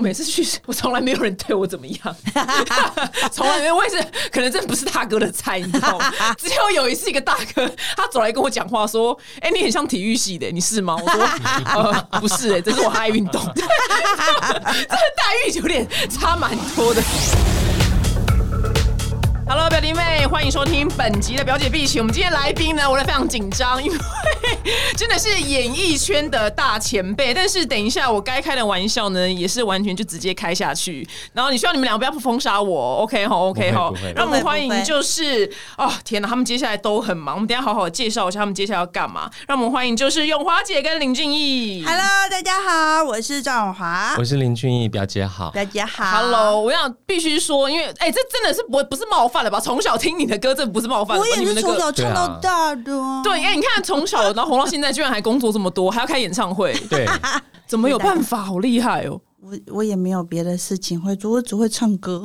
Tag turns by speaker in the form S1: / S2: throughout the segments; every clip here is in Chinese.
S1: 我每次去，我从来没有人对我怎么样，从来没有。我也是，可能这不是大哥的菜，你知道吗？只有有一次，一个大哥他走来跟我讲话，说：“哎、你很像体育系的，你是吗？”我说：“呃，不是、哎，这是我爱运动。”这待遇有点差蛮多的。Hello，表弟妹，欢迎收听本集的表姐必起。我们今天来宾呢，我非常紧张，因为真的是演艺圈的大前辈。但是等一下我该开的玩笑呢，也是完全就直接开下去。然后你希望你们两个不要封杀我，OK 哈，OK 哈。让我们欢迎就是哦天哪，他们接下来都很忙。我们等一下好好地介绍一下他们接下来要干嘛。让我们欢迎就是永华姐跟林俊逸。
S2: Hello，大家好，我是赵永华
S3: 我，是林俊逸表姐好。
S2: 大家好。
S1: Hello，我想必须说，因为哎、这真的是不不是冒犯了吧？从小听你的歌，这不是冒犯了吧，
S2: 我也是从小唱到大的。
S1: 对，因为你看从小 然后红到现在，居然还工作这么多，还要开演唱会，
S3: 对，
S1: 怎么有办法？好厉害哦！
S2: 我我也没有别的事情会做，我只会唱歌。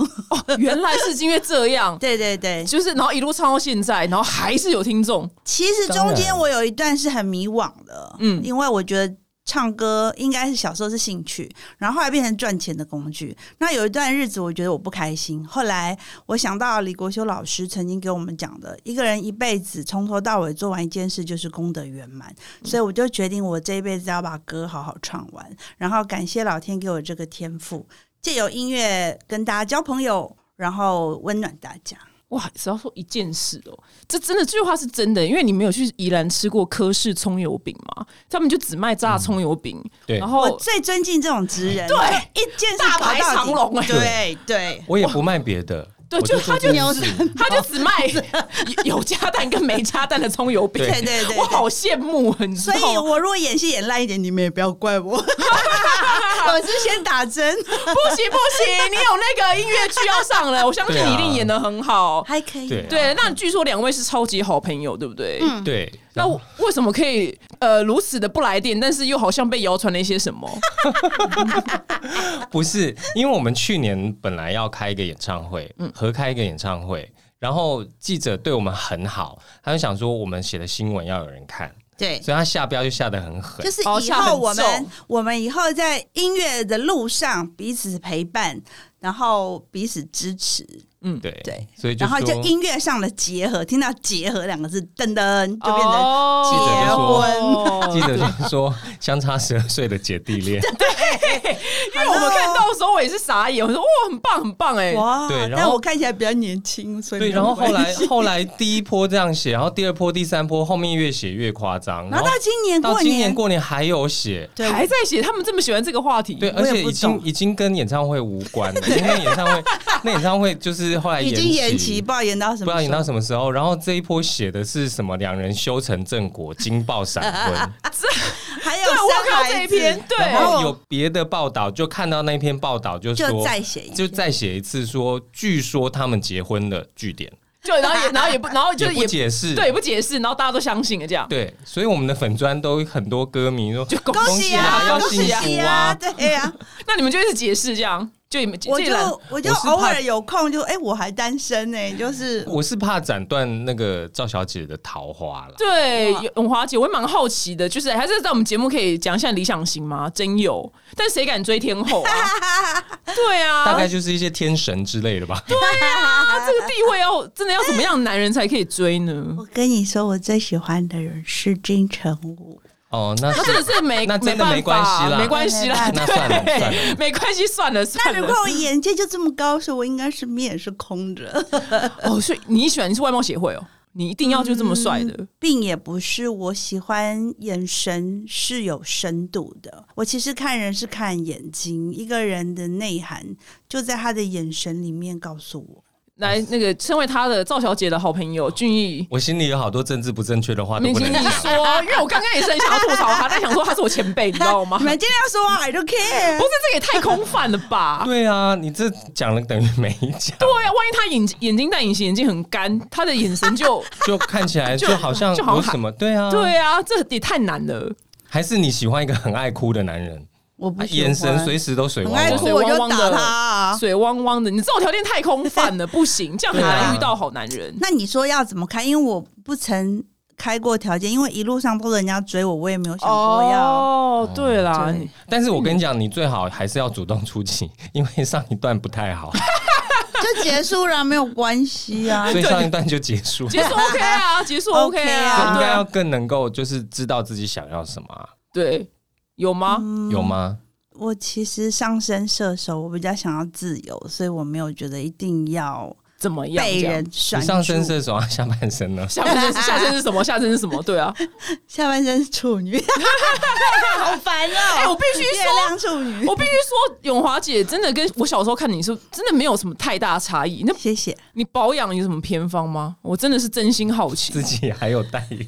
S1: 原来是因为这样，
S2: 对对对，
S1: 就是然后一路唱到现在，然后还是有听众。
S2: 其实中间我有一段是很迷惘的，
S1: 嗯
S2: 嗯，因为我觉得。唱歌应该是小时候是兴趣，然后后来变成赚钱的工具。那有一段日子，我觉得我不开心。后来我想到李国修老师曾经给我们讲的，一个人一辈子从头到尾做完一件事就是功德圆满，所以我就决定我这一辈子要把歌好好唱完，然后感谢老天给我这个天赋，借由音乐跟大家交朋友，然后温暖大家。
S1: 哇，只要说一件事哦，这真的这句话是真的，因为你没有去宜兰吃过科氏葱油饼嘛，他们就只卖炸葱油饼，
S3: 对
S1: 然后
S2: 我最尊敬这种职人，
S1: 对
S2: 一件事
S1: 大排长龙哎
S2: 对对，
S3: 我也不卖别的，
S1: 对，就他就只 他就只卖有加蛋跟没加蛋的葱油饼，
S2: 对对对
S1: 我好羡慕，你知
S2: 所？以我如果演戏演烂一点，你们也不要怪我，我是先打针，
S1: 不行不行，你有那个音乐剧要上了，我相信你一定演的很好。
S2: 还可以。
S3: 对，
S1: 那据说两位是超级好朋友，对不对？嗯。
S3: 对，
S1: 那为什么可以呃如此的不来电，但是又好像被谣传了一些什么？
S3: 不是因为我们去年本来要开一个演唱会，嗯合开一个演唱会，然后记者对我们很好，他就想说我们写的新闻要有人看，
S2: 对，
S3: 所以他下标就下的很狠
S2: 就。是以后我们
S1: 重
S2: 我们以后在音乐的路上彼此陪伴，然后彼此支持，
S3: 对
S2: 对，
S3: 所以就
S2: 然后就音乐上的结合，听到“结合”两个字，噔噔就变成
S1: 哦。
S2: 结
S1: 婚。
S3: 记者就说相差十二岁的姐弟恋，对。
S1: 因为我们看到的时候，我也是傻眼，我说哇，很棒很棒哎、
S2: 哇，
S3: 对然后
S2: 但我看起来比较年轻，所以
S3: 对，然后后来后来第一波这样写，然后第二波、第三波后面越写越夸张，
S2: 然后到今年过
S3: 到今年
S2: 年，
S3: 过年还有写，
S2: 对。
S1: 还在写，他们这么喜欢这个话题，
S3: 对，而且已经已经跟演唱会无关了，因为演唱会 那演唱会就是后来
S2: 已经延期，不知道延到什么，
S3: 不知道演到什么时候。然后这一波写的是什么？两人修成正果，惊爆闪婚。
S2: 还有
S1: 对，我看这一篇，对，
S3: 然后有别的报道，就看到那篇报道，就
S2: 就
S3: 说
S2: 再写
S3: 就再写一次说，据说他们结婚的据点，
S1: 就然后也然后也不 然后就
S3: 也不解释，
S1: 对也不解释，然后大家都相信了这样。
S3: 对，所以我们的粉砖都很多歌迷说，
S1: 就恭
S2: 恭喜啊，
S3: 要
S2: 恭喜
S3: 幸福
S2: 啊，
S3: 啊
S2: 对呀、
S1: 那你们就一直解释这样，就
S2: 我就我就偶尔有空就哎、我还单身呢、就是
S3: 我是怕斩断那个赵小姐的桃花了。
S1: 对永华姐，我也蛮好奇的，就是还是在我们节目可以讲一下理想型吗？真有，但谁敢追天后啊？对啊，
S3: 大概就是一些天神之类的吧。
S1: 对啊，这个地位要真的要怎么样的男人才可以追呢？
S2: 我跟你说，我最喜欢的人是金城武，
S3: 哦，那
S1: 那真的是没
S3: 那真的没
S1: 没办法
S3: 关系啦
S1: 没关系啦，
S3: 那算了
S1: 对
S3: 算了
S1: 没关系，算了算了那
S2: 如果。我眼界就这么高，所以我应该是面是空着，
S1: 哦，所以你喜欢你是外貌协会哦，你一定要就这么帅的。
S2: 并也不是我喜欢眼神是有深度的。我其实看人是看眼睛，一个人的内涵就在他的眼神里面告诉我。
S1: 来，那个身为他的赵小姐的好朋友俊逸，
S3: 我心里有好多政治不正确的话都不能讲。
S1: 说，因为我刚刚也是很想要吐槽他，但想说他是我前辈，你知道吗？
S2: 你们尽量说啊，I don't care
S1: 不。是，这也太空泛了吧？
S3: 对啊，你这讲了等于没讲，
S1: 对啊，万一他眼眼睛戴隐形眼镜很干，他的眼神就
S3: 就看起来
S1: 就
S3: 就好像有什么对啊，
S1: 对啊，这也太难了。
S3: 还是你喜欢一个很爱哭的男人，啊
S2: 我不喜欢
S3: 眼神随时都水汪汪
S2: 很爱哭，
S1: 水
S2: 我就
S1: 汪汪的
S2: 打他啊。
S1: 水汪汪的，你这种条件太空泛了，不行，这样很难遇到好男人。
S2: 那你说要怎么开？因为我不曾开过条件，因为一路上都是人家追我，我也没有想过要。
S1: 哦，对啦，
S3: 但是我跟你讲，你最好还是要主动出击，因为上一段不太好，
S2: 就结束了，没有关系啊
S3: 所。以上一段就结束。
S1: 结束 OK 啊，结束 OK 啊，
S2: 啊
S3: 应该要更能够就是知道自己想要什么啊、
S1: 对，有吗？
S2: 嗯
S3: 有吗？
S2: 我其实上升射手，我比较想要自由，所以我没有觉得一定要
S1: 怎么样？
S2: 被人拴住。
S3: 你上身是什么，下半身呢？
S1: 下半身是下身是什么？下身是什么？对啊，
S2: 下半身是处女，好烦哦、
S1: 哎、我必须
S2: 月
S1: 说，
S2: 亮处女，
S1: 我必须说，永华姐真的跟我小时候看你是真的没有什么太大差异。那
S2: 谢谢。
S1: 你保养有什么偏方吗？我真的是真心好奇
S3: 自，己还有代言，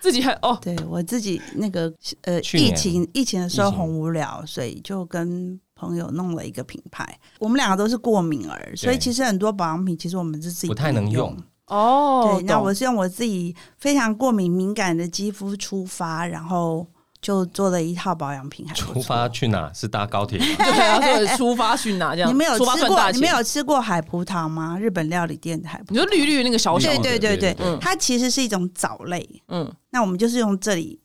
S1: 自己还哦，
S2: 对我自己那个呃，疫情疫情的时候很无聊，所以就跟朋友弄了一个品牌。我们两个都是过敏儿，所以其实很多保养品其实我们是自己
S3: 不太能
S2: 用
S3: 用。
S1: 哦，
S2: 对，那我是用我自己非常过敏敏感的肌肤出发，然后就做了一套保养品，还
S3: 出发。去哪？是搭高铁吗？
S1: 对啊，对，出发去哪这样？
S2: 你们有吃过？你们有吃过海葡萄吗？日本料理店的海葡萄。
S1: 你说绿绿那个小小
S2: 对
S1: 的，
S2: 对对对
S3: 对对
S1: 对，
S2: 它其实是一种藻类。
S1: 嗯，
S2: 那我们就是用这里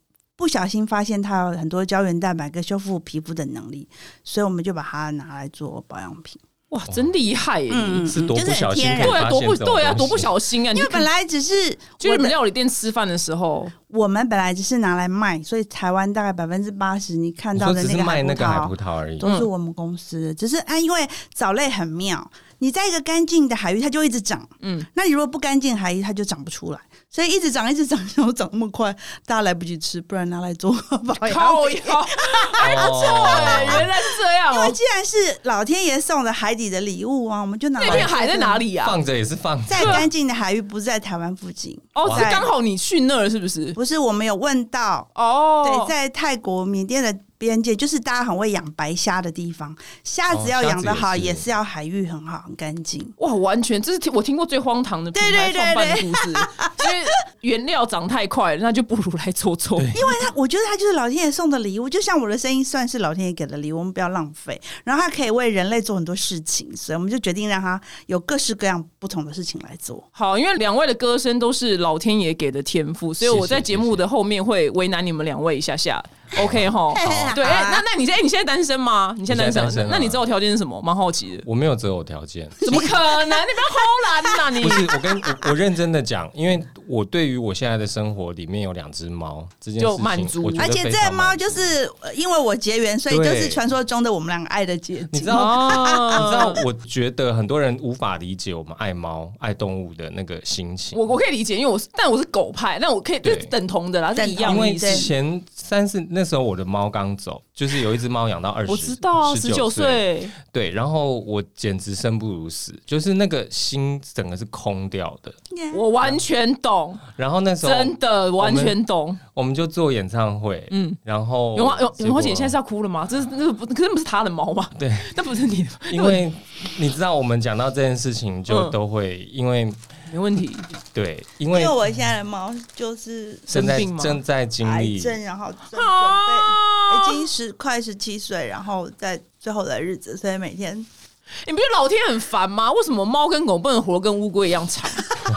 S2: 不小心发现它有很多胶原蛋白跟修复皮肤的能力，所以我们就把它拿来做保养品。
S1: 哇，真厉害耶！
S2: 嗯，
S3: 是多不小心
S1: 对啊，
S3: 发
S1: 多不
S3: 这种
S1: 对啊，
S3: 东
S1: 多不小心啊！
S2: 因为本来只是
S1: 去日本
S2: 我的，
S1: 料理店吃饭的时候，
S2: 我们本来只是拿来卖，所以台湾大概百分之八十你看
S3: 你说只是
S2: 到的那个
S3: 卖那个海
S2: 葡萄。
S3: 葡萄而已。
S2: 都是我们公司的，只是啊，因为藻类很妙，你在一个干净的海域，它就一直长。
S1: 嗯，
S2: 那你如果不干净的海域，它就长不出来，所以一直长，一直长，然后长那么快，大家来不及吃，不然拿来做 保养
S1: 还不错哎，原来是这样哦。
S2: 因为既然是老天爷送的海底的礼物啊，我们就拿来
S1: 那片海在哪？里啊？
S3: 放着也是放着，
S2: 在干净的海域，不是在台湾附近。
S1: 哦，是
S2: 在
S1: 刚好你去那儿是不是？
S2: 不是，我们有问到，
S1: 哦，
S2: 对，在泰国、缅甸的边界，就是大家很会养白虾的地方，虾子要养得好，
S3: 子也是
S2: 也是要海域很好、很干净。
S1: 哇，完全这是听我听过最荒唐的品牌
S2: 对对对
S1: 创办的故事，因为原料涨太快了，那就不如来做做。
S2: 因为他，我觉得他就是老天爷送的礼物，就像我的声音算是老天爷给的礼物，我们不要浪费。然后他可以为人类做很多事情，所以我们就决定让他有各式各样不同的事情来做。
S1: 好，因为两位的歌声都是老天爷给的天赋，所以我在节目的后面会为难你们两位一下下。OK 哈，对，哎那那你现在你现在单身吗？你现在单身？
S3: 我现在单身啊
S1: 那你择偶条件是什么？蛮好奇的。
S3: 我没有择偶条件。
S1: 怎么可能？你不要偷懒呐！你
S3: 不是我跟我我认真的讲，因为我对于我现在的生活里面有两只猫这件事情，
S1: 就满足
S3: 我觉得
S2: 而且
S3: 非
S2: 这猫
S3: 满足
S2: 就是呃因为我结缘，所以就
S3: 对
S2: 是传说中的我们两个爱的结晶。
S3: 你知道
S1: 哦
S3: 你知道，我觉得很多人无法理解我们爱猫、爱动物的那个心情。
S1: 我我可以理解，因为我是但我是狗派，但我可以这
S3: 对
S1: 是等同的啦，是
S2: 一样
S3: 因为
S1: 一样的意思。
S3: 前三是那时候我的猫刚走，就是有一只猫养到二十，
S1: 我知道，十九
S3: 岁，对，然后我简直生不如死，就是那个心整个是空掉的。
S1: 我完全懂，
S3: 然后那时候
S1: 真的完全懂。
S3: 我们就做演唱会，
S1: 嗯，
S3: 然后
S1: 永华永永华姐现在是要哭了吗？这是那可是不是她的猫吗？
S3: 对，
S1: 那不是你的，
S3: 因为你知道我们讲到这件事情就
S1: 嗯
S3: 都会因为
S1: 没问题。
S3: 对，因为
S2: 因为我现在的猫就是
S3: 正在
S1: 生病嘛
S3: 正在经历
S2: 癌症，然后准准备
S1: 啊
S2: 已经十快十七岁，然后在最后的日子，所以每天
S1: 你不觉得老天很烦吗？为什么猫跟狗不能活跟乌龟一样长？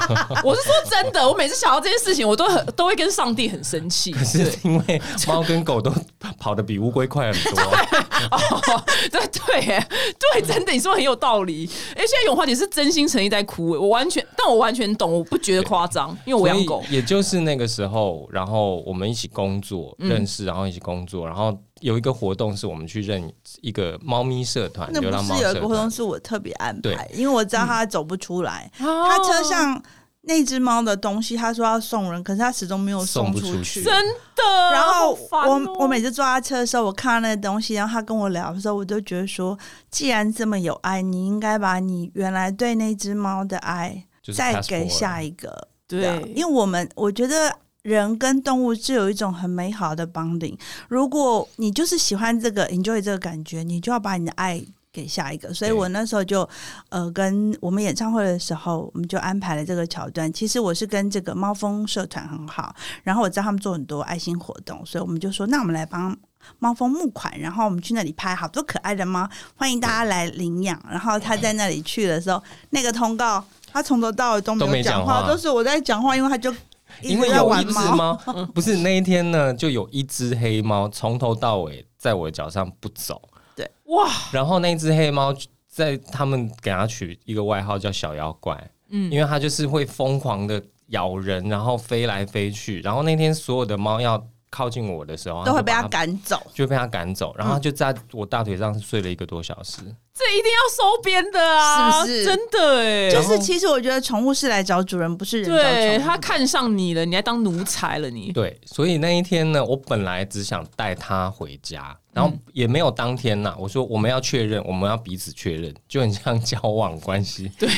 S1: 我是说真的，我每次想到这件事情，我都很都会跟上帝很生气。
S3: 可是因为猫跟狗都跑得比乌龟快很多，
S1: 哦，对对耶，对，真的，你说很有道理。哎，现在永华姐是真心诚意在哭，哎我完全，但我完全懂，我不觉得夸张，因为我养狗。
S3: 也就是那个时候，然后我们一起工作、
S1: 嗯
S3: 认识，然后一起工作，然后有一个活动是我们去认一个猫咪社团，
S2: 那
S3: 流浪
S2: 不是有一。个活动是我特别安排，因为我知道他走不出来，
S1: 他
S2: 他车上那只猫的东西，他说要送人，可是他始终没有
S3: 送
S2: 出去。
S3: 出去。
S1: 真的，
S2: 然后我
S1: 哦。
S2: 我每次坐他车的时候，我看到那个东西，然后他跟我聊的时候，我都觉得说，既然这么有爱，你应该把你原来对那只猫的爱再给下一个。啊。
S1: 对，
S2: 因为我们我觉得人跟动物是有一种很美好的 bonding。如果你就是喜欢这个 enjoy 这个感觉，你就要把你的爱给下一个。所以我那时候就呃跟我们演唱会的时候，我们就安排了这个桥段。其实我是跟这个猫蜂社团很好，然后我知道他们做很多爱心活动，所以我们就说那我们来帮。猫蜂募款，然后我们去那里拍好多可爱的猫，欢迎大家来领养。然后他在那里去的时候，那个通告他从头到尾都没有讲话，都是我在讲话，因为他就
S3: 因为有一只
S2: 猫，
S3: 不是那一天呢，就有一只黑猫从头到尾在我的脚上不走，对
S1: 哇，
S3: 然后那只黑猫在他们给它取一个外号叫小妖怪，嗯，因为它就是会疯狂的咬人，然后飞来飞去，然后那天所有的猫要靠近我的时候，
S2: 都会被它
S3: 它就把
S2: 赶走。
S3: 就被他赶走，然后它就在我大腿上睡了一个多小时。
S1: 这一定要收编的啊！
S2: 是不是
S1: 真的哎？
S2: 就是其实我觉得宠物是来找主人，不是人。
S1: 对他看上你了，你还当奴才了你？
S3: 对，所以那一天呢，我本来只想带它回家，然后也没有当天呐。我说我们要确认，我们要彼此确认，就很像交往关系。
S1: 对，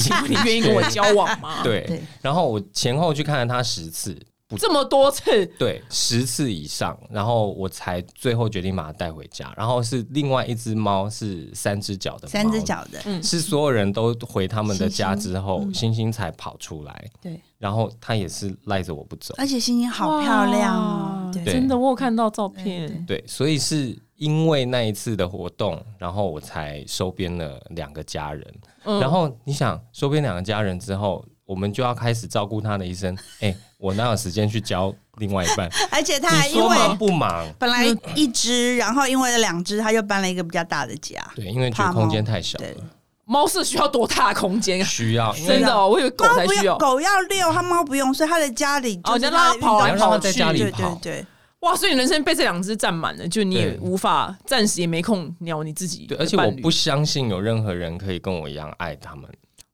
S1: 请问你愿意跟我交往吗？，
S3: 对
S2: 对，
S3: 然后我前后去看了他十次，
S1: 这么多次，
S3: 对，十次以上，然后我才最后决定把它带回家。然后是另外一只猫，是三只脚的，
S2: 三只，脚的，
S1: 嗯
S3: 是所有人都回他们的家之后，
S2: 星
S3: 星星才跑出来。
S2: 对，
S3: 然后它也是赖着我不走。
S2: 而且星星好漂亮哦。对，
S1: 真的，我有看到照片。
S3: 对，所以是因为那一次的活动，然后我才收编了两个家人。
S1: 嗯
S3: 然后你想收编两个家人之后，我们就要开始照顾他的一生。哎、我哪有时间去教另外一半？
S2: 而且他还因
S3: 你说忙
S2: 为
S3: 不忙？
S2: 本来一只，然后因为了两只，他就搬了一个比较大的家。
S3: 对，因为觉得空间太小
S2: 对
S3: 了，
S1: 猫是需要多大的空间啊？
S3: 需要
S1: 真的哦，我以为狗才需要。
S2: 狗要遛，它猫不用，所以它的家里
S1: 哦你要
S2: 就是它的
S1: 让它跑来
S3: 跑去
S2: 对对
S3: 跑
S2: 对，
S1: 哇，所以你人生被这两只占满了，就你也
S3: 对
S1: 无法，暂时也没空鸟你自己
S3: 对，而且我不相信有任何人可以跟我一样爱他们。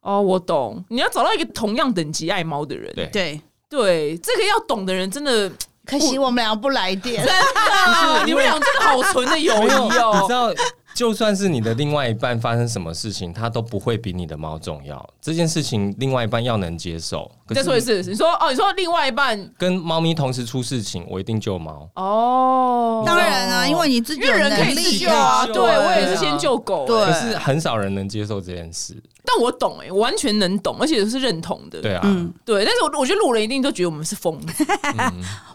S1: 哦，我懂，你要找到一个同样等级爱猫的人。
S3: 对
S2: 对。
S1: 对，这个要懂的人真的
S2: 可惜我们俩不来电
S1: 真，的，你们俩真的好纯的友谊
S3: 哦，你
S1: 哦
S3: 知。道，就算是你的另外一半发生什么事情，他都不会比你的猫重要。这件事情，另外一半要能接受。
S1: 再说一次，你说哦，你说另外一半
S3: 跟猫咪同时出事情，我一定救猫。
S1: 哦，
S2: 当然啊，因为你自己
S1: 因为
S2: 有
S1: 人可以自
S2: 能力
S1: 救啊，对我也是先救狗，
S2: 对
S1: 哎
S3: 可是很少人能接受这件事。
S1: 但我懂哎，我完全能懂，而且是认同的，
S3: 对啊，
S2: 嗯，
S1: 对，但是我我觉得路人一定都觉得我们是疯子，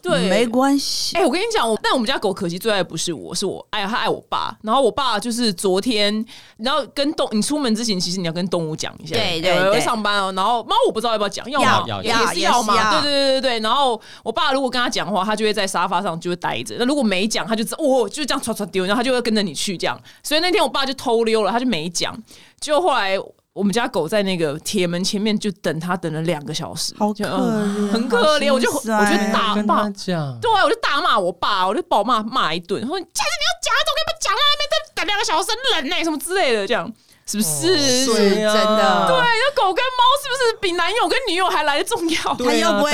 S1: 对，
S2: 没关系。
S1: 哎、我跟你讲，我但我们家狗可惜最爱不是我，是我爱它爱我爸。然后我爸就是昨天，然后跟动你出门之前，其实你要跟动物讲一下，
S2: 对对对
S1: 上班哦。然后猫我不知道要不要讲，要吗？
S3: 要
S1: 也
S2: 要
S1: 是要嘛。对对对对对。然后我爸如果跟他讲话，他就会在沙发上就会待着。那如果没讲，他就知哦，就这样唰唰丢，然后他就会跟着你去这样。所以那天我爸就偷溜了，他就没讲。就后来。我们家狗在那个铁门前面就等他等了两个小时，
S2: 好可
S1: 嗯
S2: 怜，
S1: 很可怜。我就我就大骂对啊，我就大骂我爸，我就把我骂骂一顿，说你下次你要讲，都可以不讲啊，那边在等两个小时，很冷呢、什么之类的，这样是不是？
S2: 是真的
S1: 对，那狗跟猫是不是比男友跟女友还来的重要？
S2: 他
S3: 啊
S2: 又不会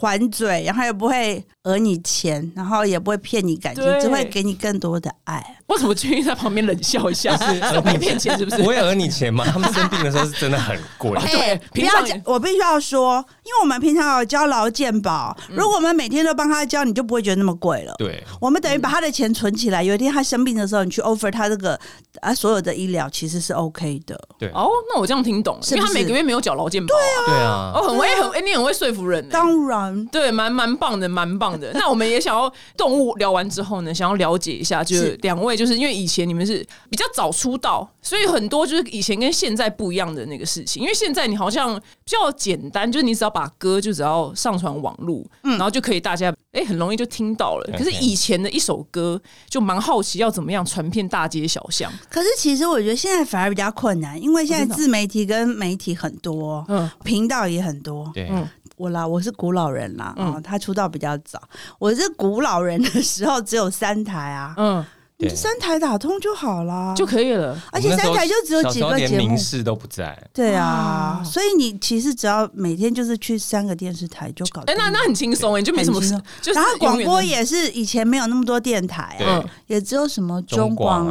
S2: 还嘴，然后又不会讹你钱，然后也不会骗你感情，只会给你更多的爱。
S1: 为什么决定在旁边冷笑一下？是你骗钱是不是？
S3: 我也讹你钱嘛。他们生病的时候是真的很贵。
S1: 对
S2: 哎不
S1: 平常
S2: 要讲，我必须要说，因为我们平常有交劳健保，
S1: 嗯
S2: 如果我们每天都帮他交，你就不会觉得那么贵了。
S3: 对，
S2: 我们等于把他的钱存起来，有一天他生病的时候，你去 offer 他这个啊所有的医疗，其实是 OK 的。
S3: 对，
S1: 哦，那我这样听懂因为他每个月没有缴劳健保、对啊。
S3: 对啊。
S1: 哦，很会很哎、你很会说服人、欸。
S2: 当然，
S1: 对，蛮蛮棒的，蛮棒的。那我们也想要动物聊完之后呢，想要了解一下，就是
S2: 是
S1: 两位，就是因为以前你们是比较早出道，所以很多就是以前跟现在不一样的那个事情。因为现在你好像比较简单，就是你只要把歌就只要上传网络，嗯然后就可以大家哎、很容易就听到了。可是以前的一首歌就蛮好奇要怎么样传遍大街小巷。
S2: 可是其实我觉得现在反而比较困难，因为现在自媒体跟媒体很多，
S1: 嗯
S2: 频道也很多。
S3: 对，
S1: 嗯
S2: 我啦，我是古老人啦，
S1: 嗯
S2: 哦，他出道比较早。我是古老人的时候只有三台啊，
S1: 嗯，
S2: 你三台打通就好了，
S1: 就可以了。
S2: 而且三台就只有几个节目。
S3: 都不在。
S2: 对啊，
S1: 啊。
S2: 所以你其实只要每天就是去三个电视台就搞
S1: 哎、那那很轻松哎，就没什么事
S2: 然后广播也是以前没有那么多电台啊，也只有什么
S3: 中
S2: 广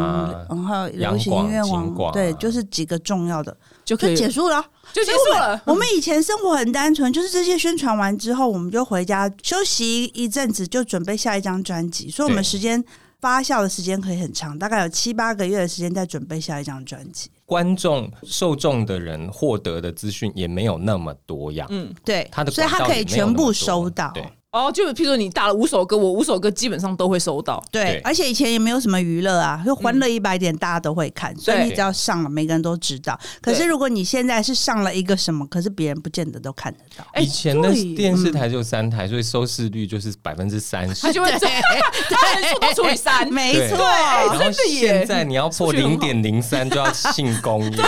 S2: 然后流行音乐网对，就是几个重要的。就
S1: 就可以
S2: 结束了。
S1: 就结束了。
S2: 我们以前生活很单纯，就是这些宣传完之后，我们就回家休息一阵子，就准备下一张专辑，所以我们时间发酵的时间可以很长，大概有七八个月的时间在准备下一张专辑。
S3: 观众受众的人获得的资讯也没有那么多样，
S1: 嗯，
S2: 对，
S3: 他的
S2: 所以他可以全部收到。
S3: 对
S1: 哦，就譬如说你打了五首歌，我五首歌基本上都会收到。
S2: 对
S3: 对，
S2: 而且以前也没有什么娱乐啊，就欢乐一百点，大家都会看，所以你只要上了，每个人都知道。可是如果你现在是上了一个什么，可是别人不见得都看得到。
S1: 哎
S3: 以前的电视台就三台，所以收视率就是百分之三。十
S1: 他。就会这样，他人数都除以三，
S2: 没错，
S1: 哎
S3: 然后
S1: 真的耶。
S3: 现在你要破零点零三就要庆功真
S1: 的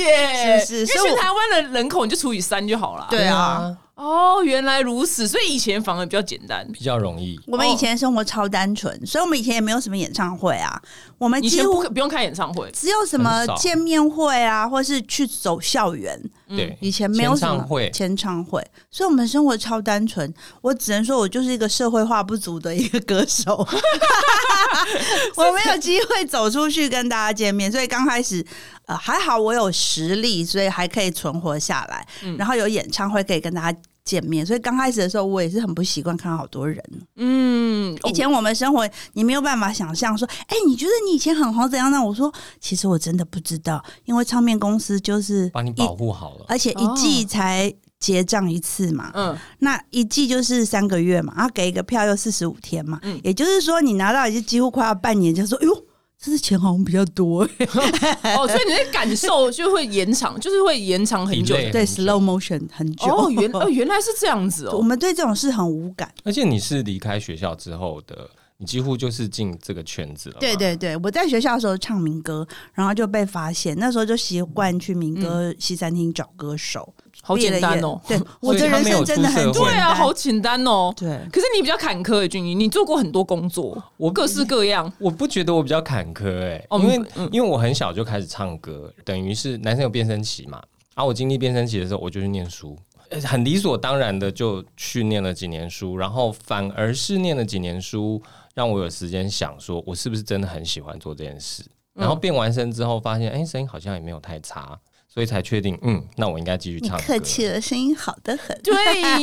S1: 耶，
S2: 是是所以我
S1: 因为全台湾的人口你就除以三就好了。
S2: 对啊，
S1: 哦，原来如此，所以以前反而比较简单。
S3: 比较容易。
S2: 我们以前生活超单纯，所以我们以前也没有什么演唱会啊，我们
S1: 以前
S2: 几乎
S1: 不不用开演唱会，
S2: 只有什么见面会啊，或是去走校园。
S3: 对，
S2: 以前没有什么
S3: 会
S2: 签唱会，所以我们生活超单纯。我只能说，我就是一个社会化不足的一个歌手，我没有机会走出去跟大家见面，所以刚开始呃还好我有实力，所以还可以存活下来。
S1: 嗯
S2: 然后有演唱会可以跟大家见面，所以刚开始的时候我也是很不习惯看到好多人。
S1: 嗯，
S2: 以前我们生活，你没有办法想象说，哎、你觉得你以前很红怎样呢？我说，其实我真的不知道，因为唱片公司就是一
S3: 把你保护好了。
S2: 而且一季才结账一次嘛，
S1: 嗯，
S2: 那一季就是三个月嘛，然后给一个票又四十五天嘛，
S1: 嗯
S2: 也就是说你拿到已经几乎快要半年，就说，哎呦。这次钱好像比较多、
S1: 哦，所以你的感受就会延长，就是会延长很久。
S2: 对，slow motion 很久。
S1: 哦，原哦原来是这样子哦
S2: 我
S1: 哦。
S2: 们对这种事很无感。
S3: 而且你是离开学校之后的，你几乎就是进这个圈子了。
S2: 对，对对，我在学校的时候唱民歌，然后就被发现，那时候就习惯去民歌西餐厅找歌手，
S1: 好简单哦。
S2: 对，我的人生真的很。
S1: 对啊，好简单哦。
S2: 对。
S1: 可是你比较坎坷诶，俊宇，你做过很多工作，
S3: 我
S1: 各式各样。
S3: 我不觉得我比较坎坷哎、
S1: 哦
S3: 因为、
S1: 嗯
S3: 因为我很小就开始唱歌，等于是男生有变声期嘛。啊，我经历变声期的时候，我就去念书，呃很理所当然的就去念了几年书，然后反而是念了几年书，让我有时间想说，我是不是真的很喜欢做这件事。然后变完声之后，发现哎，声音好像也没有太差，所以才确定，嗯，那我应该继续唱歌。
S2: 客气了，声音好的很。
S1: 对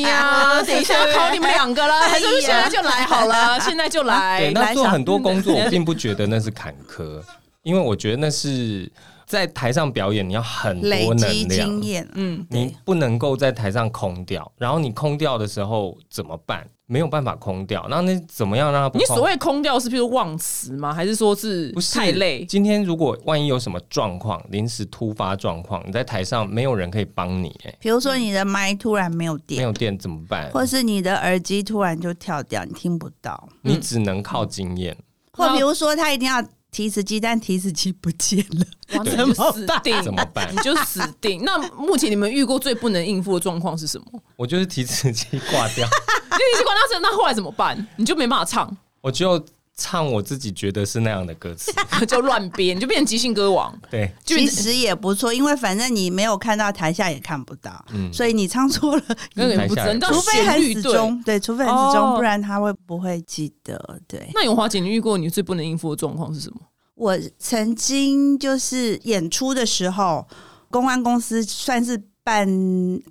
S1: 呀，等一下要考你们两个了，还是现在就来好了，现在就来
S3: 对，。那做很多工作，我并不觉得那是坎坷，因为我觉得那是在台上表演，你要很多能
S2: 积
S3: 量
S2: 经，验，
S1: 嗯，
S3: 你不能够在台上空掉。然后你空掉的时候怎么办？没有办法空掉。那那怎么样让它不？
S1: 你所谓空掉是譬如忘词吗？还是说是
S3: 不是
S1: 太累？
S3: 今天如果万一有什么状况，临时突发状况，你在台上没有人可以帮你，哎，
S2: 比如说你的麦突然没有电没，
S3: 有电怎么办？
S2: 或是你的耳机突然就跳掉，你听不到，
S3: 你只能靠经验。
S2: 或比如说他一定要提词机，但提词机不见了，
S1: 哇，
S3: 对
S1: 那你就死定，
S3: 怎么办
S1: 你就死定。那目前你们遇过最不能应付的状况是什么？
S3: 我就是提词机挂掉，
S1: 你是管他是那后来怎么办？你就没办法唱，
S3: 我就唱我自己觉得是那样的歌词。
S1: 就乱编，就变成即兴歌王。
S3: 对，
S2: 其实也不错，因为反正你没有看到台下也看不到，
S3: 嗯
S2: 所以你唱错了，
S1: 那个也不知道，
S3: 台下人
S1: 你到
S2: 除非很
S1: 旋律对。
S2: 死忠，对，除非很死忠，
S1: 哦
S2: 不然他会不会记得？对。
S1: 那永华姐，你遇过你最不能应付的状况是什么？
S2: 我曾经就是演出的时候，公关公司算是办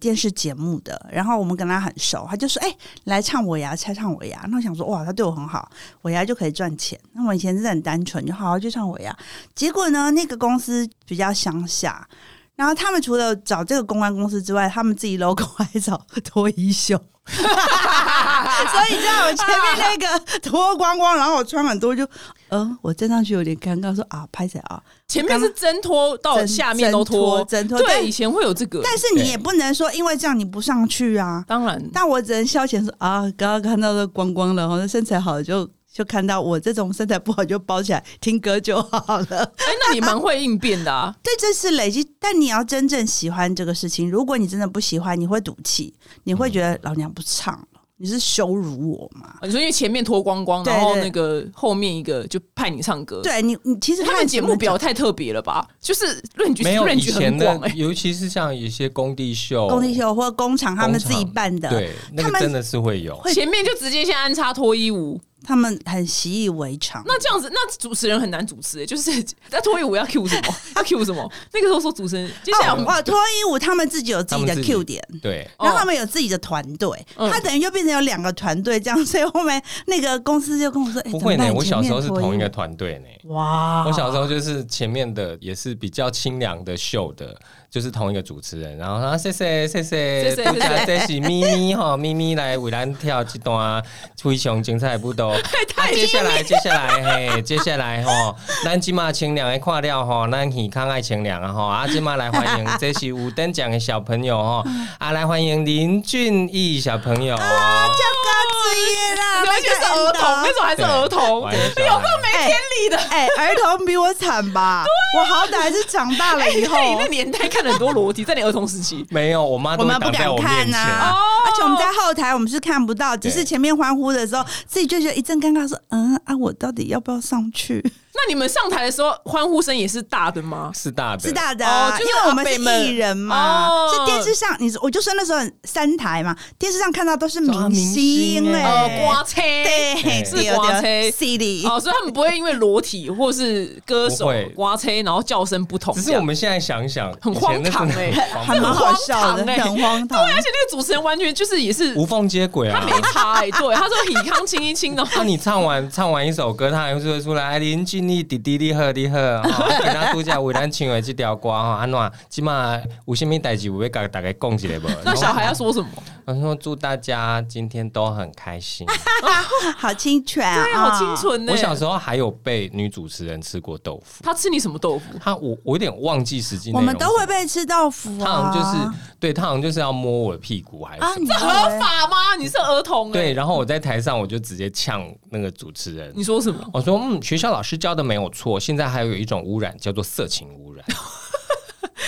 S2: 电视节目的，然后我们跟他很熟，他就说：“哎、来唱我牙，唱唱我呀。”那我想说：“哇，他对我很好，我牙就可以赚钱。”那我以前真的很单纯，就好好去唱我牙。结果呢，那个公司比较乡下。然后他们除了找这个公关公司之外，他们自己 logo 还找脱衣秀，所以你知道我前面那个脱光光，然后我穿很多就，呃，我站上去有点尴尬，说啊，拍谁啊？
S1: 前面是挣脱到
S2: 真
S1: 下面都脱，
S2: 挣脱
S1: 对，以前会有这个，
S2: 但是你也不能说因为这样你不上去啊。
S1: 当然，
S2: 但我只能消遣说啊，刚刚看到的光光了，然后身材好的就就看到我这种身材不好就包起来听歌就好了。
S1: 哎，那你蛮会应变的啊。
S2: 对，这是累积，但你要真正喜欢这个事情。如果你真的不喜欢，你会赌气，你会觉得老娘不唱了，你是羞辱我吗？
S1: 你说因为前面脱光光，然后那个后面一个就派你唱歌，，
S2: 对你，你其实
S1: 他们节目表太特别了吧？就是论据
S3: 没有以前的
S1: 很广哎，，
S3: 尤其是像一些工地秀、
S2: 工地秀或工厂他们自己办的，
S3: 对，那
S2: 他们
S3: 个真的是会有。
S1: 前面就直接先安插脱衣舞，
S2: 他们很习以为常。
S1: 那这样子，那主持人很难主持、欸，就是在脱衣舞要 Q 什么？要 Q 什么？那个时候说主持人，接下来
S2: 脱衣舞他们自己有自己的 Q 点。
S3: 对，
S1: 哦
S2: 然后他们有自己的团队，
S1: 嗯
S2: 他等于就变成有两个团队这样，所以后面那个公司就跟我说：“哎、
S3: 不会我小时候是同一个团队呢。
S2: 哇，
S3: 我小时候就是前面的也是比较清凉的秀的，就是同一个主持人，然后啊谢谢谢谢，
S1: 谢谢
S3: 大家这是咪咪 哈，咪咪来为咱跳这段非常精彩的舞蹈。啊，接下来接下来嘿，接下来 吼，咱今嘛清凉的看了吼，咱耳康爱清凉啊吼，啊今嘛来欢迎这是五等奖的小朋友吼，啊来欢迎林俊逸小朋友。
S2: 这个职业啦，
S1: 而且是儿童，那种还是儿童，有够没天理的。
S2: 哎、儿童比我惨吧？我好歹是长大了以后，
S1: 欸你那年代看了很多裸体，在你儿童时期。
S3: 没有，我妈都
S2: 我们不敢
S3: 会挡在我面
S2: 看
S3: 前。
S2: 呐、
S1: 哦
S2: 而且我们在后台我们是看不到，只是前面欢呼的时候，自己就觉得一阵尴尬，说：“嗯啊，我到底要不要上去？
S1: 那你们上台的时候，欢呼声也是大的吗？
S3: 是大的，
S2: 是大的、啊
S1: 哦就是
S2: 因为我们是艺人嘛，
S1: 哦。
S2: 是电视上，你我就说那时候三台嘛，电视上看到都是明星
S3: 星
S2: 哎、
S1: 哦，刮车。
S2: 对，
S1: 是
S2: 对
S1: 刮车。
S2: 对 CD
S1: 哦，所以他们不会因为裸体或是歌手刮车，然后叫声不同。
S3: 只是我们现在想想，
S1: 很荒唐
S3: 真的
S1: 欸
S3: 很
S2: 好笑的，
S1: 很荒唐。对，而且那个主持人完全就是也是
S3: 无缝接轨啊。
S1: 他没。差哎，对，他说李康亲一亲的
S3: 那你唱完唱完一首歌，他还会出来，哎林俊逸弟弟你好你好，哈给他度假为咱唱的这条歌哈，安怎即嘛有什么代志有要甲大家讲一下无？
S1: 那小孩要说什么？
S3: 他说祝大家今天都很开心。
S2: 好清纯啊，
S1: 对，好清纯呢。
S3: 我小时候还有被女主持人吃过豆腐，
S1: 她吃你什么豆腐？
S3: 她我我有点忘记实际内
S2: 我
S3: 容，
S2: 们都会。被吃豆腐
S3: 他好
S2: 啊，
S3: 像就是对他好像就是要摸我的屁股还是
S2: 啊，
S3: 什么。
S1: 这合法吗？你是儿童哎。
S3: 对，然后我在台上我就直接呛那个主持人，
S1: 你说什么？
S3: 我说嗯，学校老师教的没有错，现在还有一种污染叫做色情污染。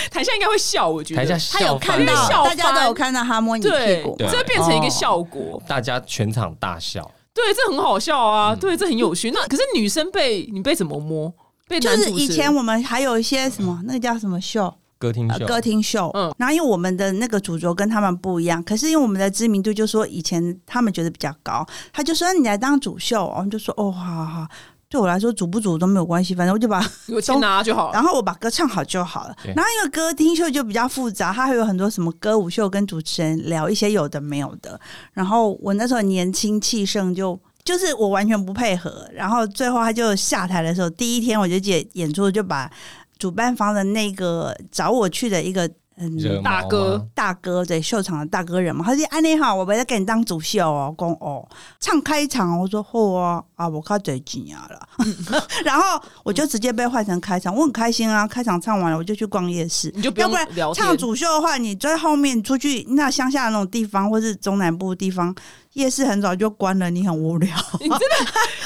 S1: 台下应该会笑，我觉得。
S3: 台下
S2: 他有看到，
S1: 笑
S2: 大家都有看到他摸你屁
S1: 对，
S2: 股
S3: 对
S1: 这变成一个效果。
S3: 大家全场大笑。
S1: 对，这很好笑啊。
S3: 嗯
S1: 对，这很有趣。那可是女生被你被怎么摸？被
S2: 就是以前我们还有一些什么，那个叫什么秀，呃，
S3: 歌厅秀，
S2: 歌厅秀。
S1: 嗯
S2: 然后因为我们的那个主轴跟他们不一样，可是因为我们的知名度，就说以前他们觉得比较高，他就说你来当主秀，我们就说哦，好好好。对我来说，主不主都没有关系，反正我就把，
S1: 有钱拿就好了。
S2: 然后我把歌唱好就好了。然后因为歌厅秀就比较复杂，它还有很多什么歌舞秀，跟主持人聊一些有的没有的。然后我那时候年轻气盛就。就是我完全不配合，然后最后他就下台的时候，第一天我就演演出就把主办方的那个找我去的一个嗯
S1: 大哥
S2: 大哥对秀场的大哥人嘛，他说：“安妮好，我们来给你当主秀哦，公哦，唱开场。”我说：“好啊，啊，我靠嘴紧啊了。” 然后我就直接被换成开场，我很开心啊。开场唱完了，我就去逛夜市，
S1: 你就不
S2: 要不然唱主秀的话，你在后面出去那乡下的那种地方，或是中南部地方，夜市很早就关了，你很无聊。
S1: 你真的，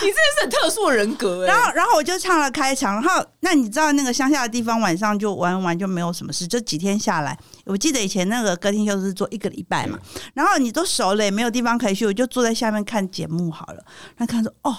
S1: 你真的是很特殊的人格哎。
S2: 然后，然后我就唱了开场，然后那你知道那个乡下的地方晚上就玩完就没有什么事，这几天下来，我记得以前那个歌厅秀是做一个礼拜嘛，然后你都熟了也没有地方可以去，我就坐在下面看节目好了，那看说哦。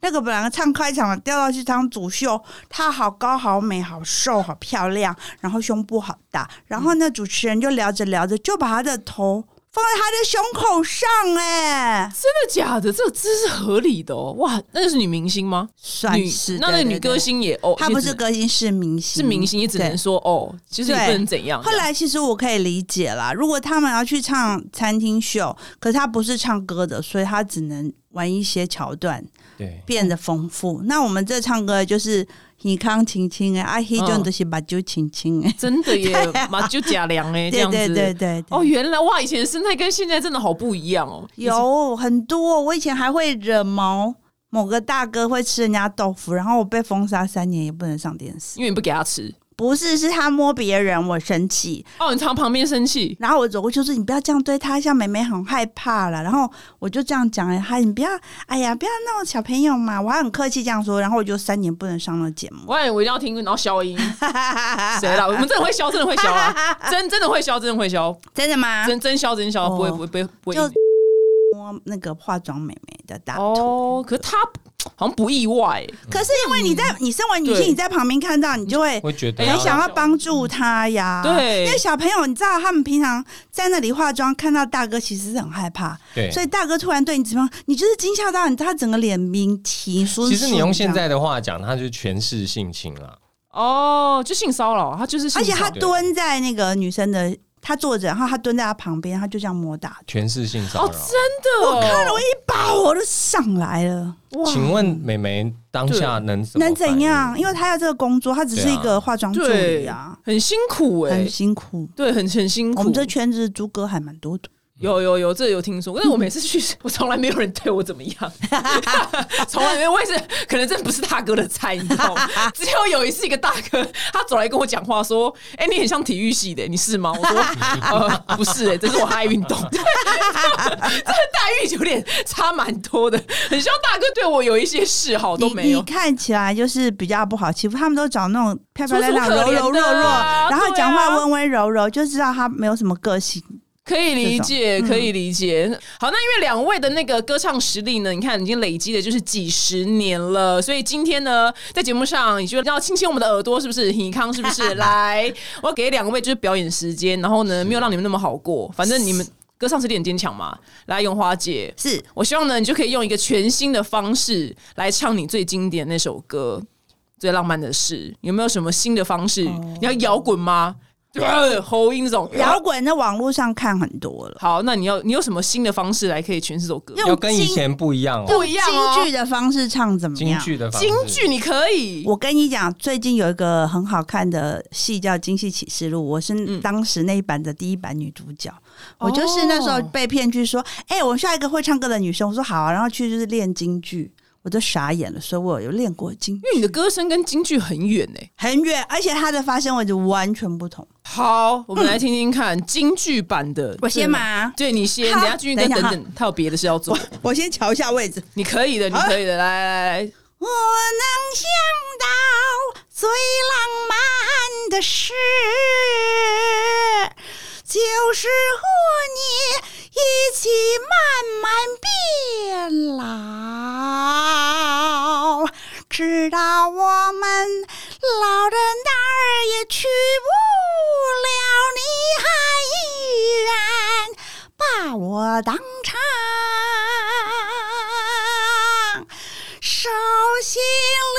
S2: 那个本来唱开场的调到去当主秀，她好高好美好瘦好漂亮，然后胸部好大，然后那主持人就聊着聊着就把她的头放在他的胸口上、哎，
S1: 真的假的？这个姿势合理的哦。哇，那就是女明星吗？
S2: 算是
S1: 那那女歌星也哦，
S2: 她不是歌星，是明星，
S1: 是明星，也只能
S2: 对
S1: 说哦，其实也不能怎样。
S2: 后来其实我可以理解啦，如果他们要去唱餐厅秀，可是他不是唱歌的，所以他只能玩一些桥段，
S3: 对，
S2: 变得丰富。那我们这唱歌就是你康青青哎，啊，黑种都是马酒青青哎，
S1: 真的耶，马就假凉哎，这样子。
S2: 对对对对
S1: 哦，原来哇，以前的生态跟现在真的好不一样哦。
S2: 有很多。我以前还会惹毛某个大哥会吃人家豆腐，然后我被封杀三年，也不能上电视。
S1: 因为你不给他吃
S2: 不是，是他摸别人，我生气。
S1: 哦，你朝旁边生气，
S2: 然后我走过去就说：“你不要这样对他，像妹妹很害怕了。”然后我就这样讲：“哎，他你不要，哎呀，不要闹小朋友嘛。”我还很客气这样说。然后我就三年不能上那节目。
S1: 我我一定要听，然后消音。谁啦？我们真的会消，真的会消啊！真真的会消，真的会消，
S2: 真的吗？
S1: 真真消真消，
S2: 哦
S1: 不会不会不会不会
S2: 就摸那个化妆妹妹的大头，
S1: 哦。可是他好像不意外、欸
S2: 可是因为你在你身为女性，你在旁边看到，你就会
S3: 会觉得
S1: 哎
S2: 很想要帮助他呀。
S1: 对
S2: 因为小朋友，你知道他们平常在那里化妆，看到大哥其实是很害怕，
S3: 对，
S2: 所以大哥突然对你怎么样，你就是惊吓到你，他整个脸明提说。
S3: 其实你用现在的话讲，他就是权势性侵了。
S1: 哦，就性骚扰，他就是
S2: 而且，他蹲在那个女生的，他坐着，然后他蹲在他旁边，他就这样摸大腿。
S3: 权势性骚
S1: 哦，
S3: 扰。
S1: 真的、哦，
S2: 我看了，我一把我都上来了，
S1: 哇
S3: 请问美眉当下能怎么
S2: 能怎样？因为她要这个工作，她只是一个化妆助理啊，
S1: 很辛苦哎、
S2: 很辛苦。
S1: 对，很很辛苦。
S2: 我们这圈子猪哥还蛮多的，
S1: 有有有，这有听说，但是我每次去，我从来没有人对我怎么样，从来没有。我也是，可能真不是大哥的菜，你知道吗？只有有一次，一个大哥他走来跟我讲话，说：“哎、你很像体育系的，你是吗？”我说：“呃，不是、哎，这是我爱运动。”这个待遇有点差蛮多的，很希望大哥对我有一些嗜好都
S2: 你
S1: 没有
S2: 你。看起来就是比较不好欺负，他们都找那种漂漂亮亮、柔柔弱弱，
S1: 啊
S2: 然后讲话温温柔柔，就知道他没有什么个性。
S1: 可以理解，可以理解。好，那因为两位的那个歌唱实力呢，你看已经累积的就是几十年了，所以今天呢，在节目上，你觉得要亲亲我们的耳朵，是不是？尹康是不是？来，我要给两位就是表演时间，然后呢，没有让你们那么好过，反正你们歌唱实力很坚强嘛。来，永华姐，
S2: 是
S1: 我希望呢，你就可以用一个全新的方式来唱你最经典那首歌。最浪漫的事，有没有什么新的方式？你要摇滚吗？对，喉音这种
S2: 摇滚，在网络上看很多了，
S1: 好，那你要你有什么新的方式来可以诠释这首歌？
S2: 用
S3: 要跟以前不一样哦。
S1: 不一样哦
S2: 京剧的方式唱怎么样
S3: 京
S2: 样？
S3: 剧的方式
S1: 京剧你可以，
S2: 我跟你讲，最近有一个很好看的戏叫《京戏启示录》，我是
S1: 嗯
S2: 当时那一版的第一版女主角。我就是那时候被骗去说，哎、我需要一个会唱歌的女生。我说好、啊，然后去就是练京剧，我都傻眼了，所以我有练过京剧
S1: 因，为你的歌声跟京剧很远呢、
S2: 很远，而且它的发声位置完全不同。
S1: 好，我们来听听看 京剧版的。
S2: 我先嘛，
S1: 对你先，等一下君哥
S2: 等下
S1: 等等，他有别的事要做
S2: 我，我先瞧一下位置。
S1: 你可以的，你可以的，来来来，
S2: 我能想到最浪漫的事，就是和你一起慢慢变老，直到我们老的哪儿也去不了，你还依然把我当成手心里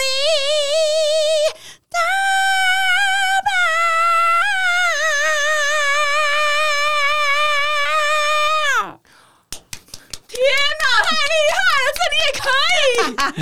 S1: 天哪，太厉害了，这你也可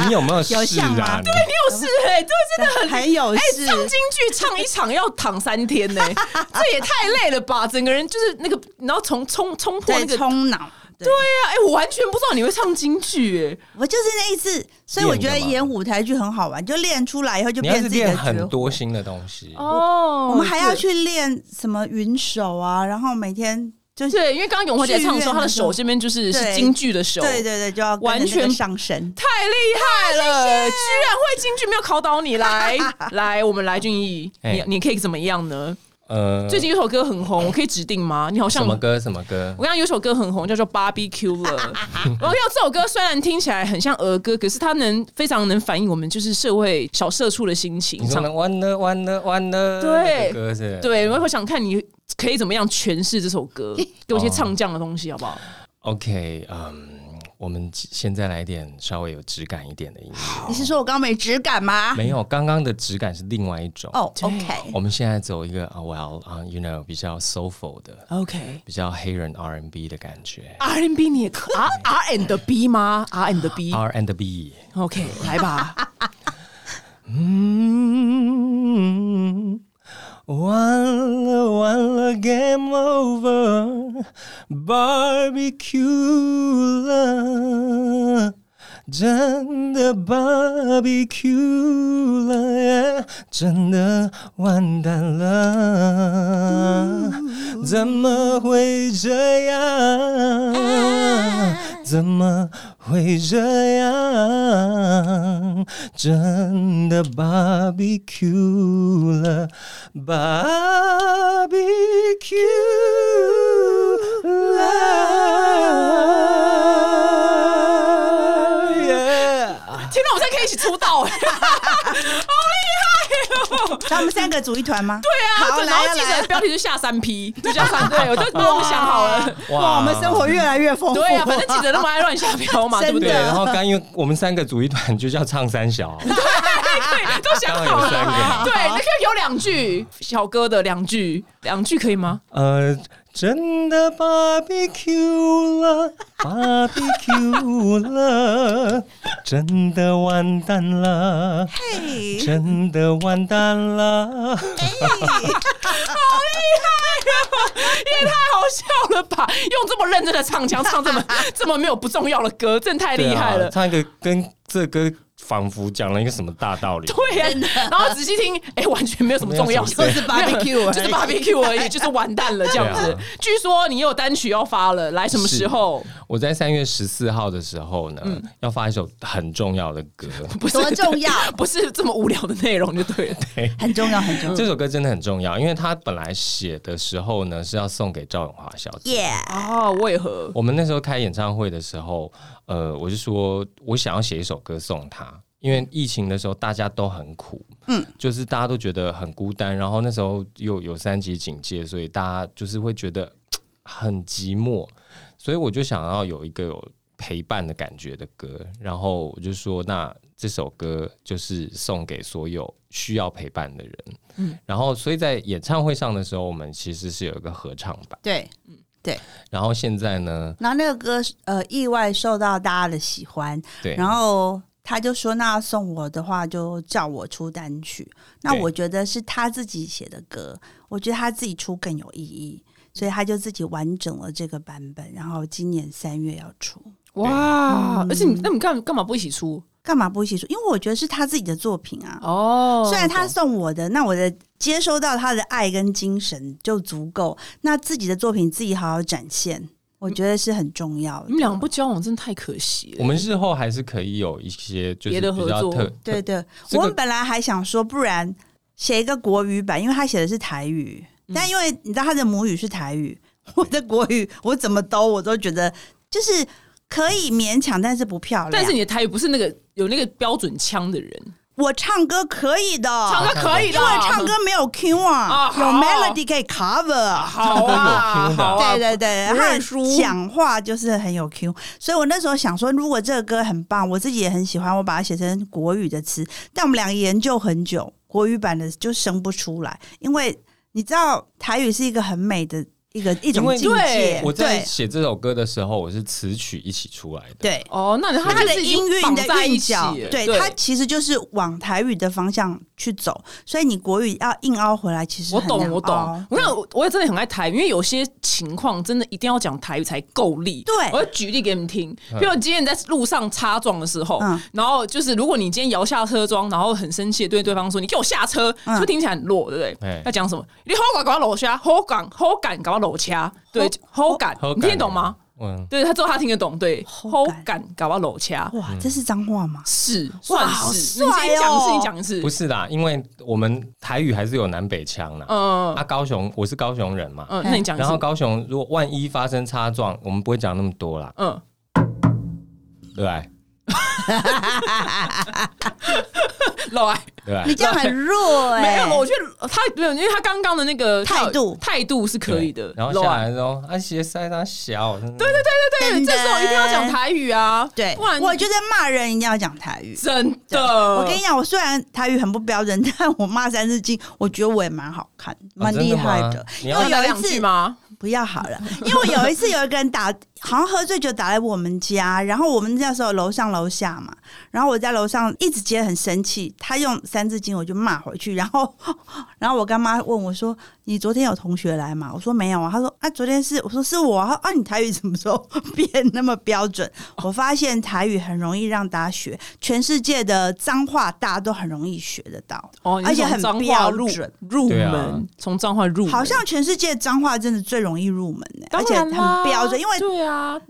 S1: 以，
S3: 你有没有试
S2: 有像吗？
S3: 啊？
S1: 对你有事哎、对，真的很
S2: 很有
S1: 哎、
S2: 事
S1: 唱京剧唱一场要躺三天呢、这也太累了吧！整个人就是那个，然后从冲冲破那
S2: 对，
S1: 个，对
S2: 冲脑。对，
S1: 啊，哎、我完全不知道你会唱京剧哎、
S2: 我就是那一次，所以我觉得
S3: 练的吗？
S2: 演舞台剧很好玩，就练出来以后就
S3: 你要是
S2: 变自己的
S3: 练很
S2: 绝活
S3: 多新的东西，
S1: 哦
S2: 我们还要去练什么云手啊，然后每天就是
S1: 对，因为刚刚永华姐唱的时候，她的手这边就是是京剧的手，
S2: 对对对，就要
S1: 完全
S2: 上身。
S1: 太厉害了，居然会京剧，没有考倒你。来 来，我们来俊逸，
S3: 哎
S1: 你你可以怎么样呢？
S3: 呃，
S1: 最近有首歌很红，我可以指定吗？你好像
S3: 什么歌？什么歌
S1: 我？刚刚有首歌很红，叫做《Barbecue》了。然后要这首歌虽然听起来很像儿歌，可是它能非常能反映我们就是社会小社畜的心情唱
S3: 呢？完了完了完了，
S1: 对？对，我会想看你可以怎么样诠释这首歌，给我一些
S3: 哦
S1: 唱将的东西，好不好
S3: ？OK，嗯，我们现在来点稍微有质感一点的音乐。
S2: 你是说我刚刚没质感吗？
S3: 没有，刚刚的质感是另外一种。
S2: 哦
S1: 对
S2: ，OK，
S3: 我们现在走一个啊，Well 啊，You know，比较 soulful 的
S1: ，OK。
S3: 比较黑人 R&B 的感觉。
S1: R&B 你也可 R R and B 吗？R and B
S3: R and
S1: B，OK，来吧。
S3: 嗯，完了完了，Game over，Barbecue 了，真的 Barbecue 了耶，真的完蛋了，怎么会这样？怎么会这样？真的 barbecue 了，barbecue 了。
S1: 一起出道哎、
S2: 他们三个组一团吗？
S1: 对啊，
S2: 好
S1: 然后
S2: 来啊来
S1: 记者的标题就下三批，就叫三对，我就不用想好了。
S2: 哇，我们生活越来越丰富。
S1: 对啊，反正记者那么爱乱下标嘛，对不
S3: 对，然后刚因为我们三个组一团就叫唱三小，
S1: 对，都想好了。
S3: 个
S1: 对，那个有两句小哥的两句，两句可以吗？
S3: 呃，真的 barbecue 了，barbecue 了，真的完蛋了，
S2: 嘿，
S3: 真的完蛋了。
S1: 好厉害呀也太好笑了吧！用这么认真的唱腔唱这么这么没有不重要的歌，真的太厉害了
S3: 啊。唱一个跟这歌仿佛讲了一个什么大道理。
S1: 对呀、然后仔细听，哎、完全没有什么重要
S2: 就是 barbecue
S1: 就是 barbecue 而已，就是 完蛋了这样子。据说你有单曲要发了，来什么时候？
S3: 我在三月十四号的时候呢，
S1: 嗯
S3: 要发一首很重要的歌。
S1: 不是
S2: 多重要
S1: 不是这么无聊的内容就对了。
S2: 对很重要，很重要。
S3: 这首歌真的很重要，因为他本来写的时候呢是要送给赵永华小姐。
S2: 耶，
S1: 哦，为何？
S3: 我们那时候开演唱会的时候，呃，我就说我想要写一首歌送他，因为疫情的时候大家都很苦，
S2: 嗯，
S3: 就是大家都觉得很孤单，然后那时候又有三级警戒，所以大家就是会觉得很寂寞，所以我就想要有一个有陪伴的感觉的歌，然后我就说那这首歌就是送给所有需要陪伴的人，嗯，然后所以在演唱会上的时候，我们其实是有一个合唱版，
S2: 对。
S3: 然后现在呢，
S2: 然后那个歌呃意外受到大家的喜欢，
S3: 对，
S2: 然后他就说那要送我的话就叫我出单曲。那我觉得是他自己写的歌，我觉得他自己出更有意义，所以他就自己完整了这个版本，然后今年三月要出。
S1: 哇！
S2: 嗯
S1: 而且你那你干干嘛不一起出？
S2: 干嘛不一起出？因为我觉得是他自己的作品啊。
S1: 哦
S2: 虽然他送我的，那我的接收到他的爱跟精神就足够，那自己的作品自己好好展现，我觉得是很重要的。
S1: 你们两个不交往真的太可惜了。
S3: 我们日后还是可以有一些就是
S1: 别的合作
S2: 对对，
S3: 这个
S2: 我们本来还想说，不然写一个国语版，因为他写的是台语，
S1: 嗯
S2: 但因为你知道他的母语是台语，我的国语我怎么兜我都觉得就是可以勉强，但是不漂亮。
S1: 但是你的台语不是那个有那个标准腔的人，
S2: 我唱歌可以的，
S1: 唱歌可以的，
S2: 因为唱歌没有 Q 啊，有 melody 可以 cover。
S1: 好啊，好啊，
S2: 对对对，
S1: 不
S2: 他讲话就是很有 Q，所以我那时候想说，如果这个歌很棒，我自己也很喜欢，我把它写成国语的词。但我们两个研究很久，国语版的就生不出来，因为你知道台语是一个很美的一个一种境界
S1: 对。
S3: 我在
S2: 对
S3: 写这首歌的时候，我是词曲一起出来的。
S2: 对。
S1: 哦，那他
S2: 它的
S1: 就是
S2: 音韵的
S1: 在一起
S2: 韵脚，对它其实就是往台语的方向去走，所以你国语要硬凹回来，其实
S1: 我懂，我懂
S2: 凹。
S1: 我看我我也真的很爱台语，因为有些情况真的一定要讲台语才够力。
S2: 对
S1: 我要举例给你们听。
S3: 嗯
S1: 比如今天你在路上擦撞的时候，
S2: 嗯
S1: 然后就是如果你今天摇下车窗，然后很生气地对对方说：“你给我下车！”
S2: 嗯
S1: 是不是听起来很弱，对不对
S3: 哎？
S1: 要讲什么？你好感搞到楼下，好感好感搞到楼掐，对，好感，你听得懂吗？
S3: 嗯，
S1: 对他之后他听得懂，对，
S2: 好
S1: 好
S2: 感
S1: 感搞到搂掐
S3: 嗯
S2: 哇，这是脏话吗？
S1: 是
S2: 哇
S1: 算
S2: 好
S1: 是。
S2: 帅
S1: 你先讲一次，
S2: 哦
S1: 你讲一次，
S3: 不是啦，因为我们台语还是有南北腔啦。
S1: 嗯。
S3: 啊，高雄我是高雄人嘛，
S1: 嗯，那你讲
S3: 然后，高雄如果万一发生擦撞，我们不会讲那么多啦，
S1: 嗯，
S3: 对？
S1: 老爱。
S3: 对不对？
S2: 你这样很弱哎、
S1: 没有，我觉得他没有，因为他刚刚的那个
S2: 态度
S1: 态度是可以的。
S3: 然后下来之后，啊，鞋塞他小，对对
S1: 对，
S2: 真的
S1: 这时候一定要讲台语啊，
S2: 对，
S1: 不然
S2: 我觉得骂人一定要讲台语。
S1: 真
S2: 对
S1: 的。
S2: 我跟你讲，我虽然台语很不标准，但我骂《三字经》，我觉得我也蛮好看，蛮厉害
S3: 吗
S2: 的。
S3: 你要
S2: 因为有一
S1: 要讲两句
S2: 次
S1: 吗？
S2: 不要好了，因为我有一次有一个人打，好像喝醉酒打来我们家，然后我们那时候楼上楼下嘛，然后我在楼上一直接很生气，他用《三字经》，我就骂回去，然后 然后我干妈问我说：“你昨天有同学来吗？”我说：“没有啊。”他说：“啊，昨天是。”我说：“是我啊。”啊，你台语什么时候 变那么标准？我发现台语很容易让大家学，全世界的脏话大家都很容易学得到，
S1: 哦，
S2: 而且很
S1: 是从脏话入
S2: 标准。
S1: 入门，从脏话入门，
S2: 好像全世界脏话真的最容易入门呢、而且很标准，因为
S1: 对啊，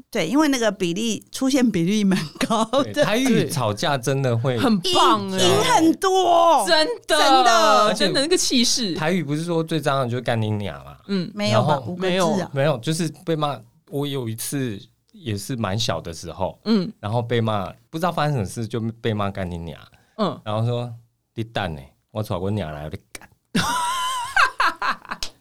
S2: 对，因为那个比例出现比例蛮高的，
S3: 台语吵架真的会，
S1: 很棒
S2: 赢
S1: 哎，
S2: 赢很多，
S1: 真的。
S2: 真的。
S1: 真的那个气势，
S3: 台语不是说最脏的就是干你娘嘛？
S1: 嗯，
S2: 没有吧？
S3: 然？后
S2: 五个
S1: 没有
S2: 字啊，
S3: 没有，就是被骂。我有一次也是蛮小的时候，
S1: 嗯。
S3: 然后被骂，不知道发生什么事就被骂干你娘，
S1: 嗯，
S3: 然后说你蛋呢，我吵过娘来，我就干。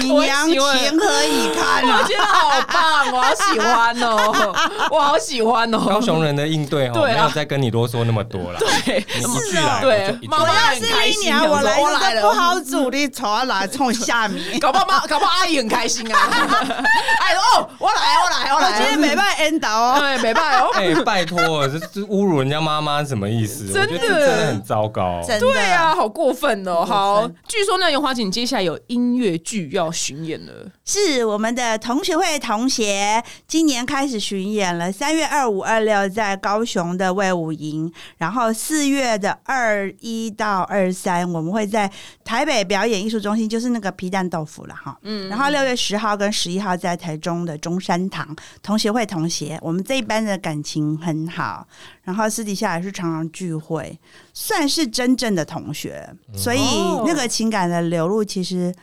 S2: 你娘情何以堪
S1: 我
S2: 啊！
S1: 觉得好棒，我好喜欢哦，我好喜欢哦。
S3: 高雄人的应对哦，
S1: 对啊
S3: 没有再跟你啰嗦那么多了。
S1: 对，
S3: 你一句来，
S1: 对妈妈
S3: 来
S1: 很开心
S2: 是你娘，我来
S1: 我来了
S2: 不好煮，你传来冲下面。
S1: 搞不好妈，搞不好阿姨很开心啊！哎哦，我来，我来，我
S2: 我
S1: 来，
S2: 今天没办法 end 到哦。
S1: 对，没办法哦。
S3: 哎、拜托，这这侮辱人家妈妈什么意思？
S1: 真的
S3: 真的很糟糕。
S2: 真的
S1: 对啊，，好过分哦！好，据说那，杨华姐你接下来有音乐剧要巡演了，
S2: 是我们的同学会同学今年开始巡演了，三月二五、二六在高雄的魏武营，然后四月的二一到二三我们会在台北表演艺术中心，就是那个皮蛋豆腐了哈。嗯，然后六月十号跟十一号在台中的中山堂同学会同学，我们这一班的感情很好，然后私底下也是常常聚会，算是真正的同学，所以
S1: 哦。
S2: 那个情感的流露其实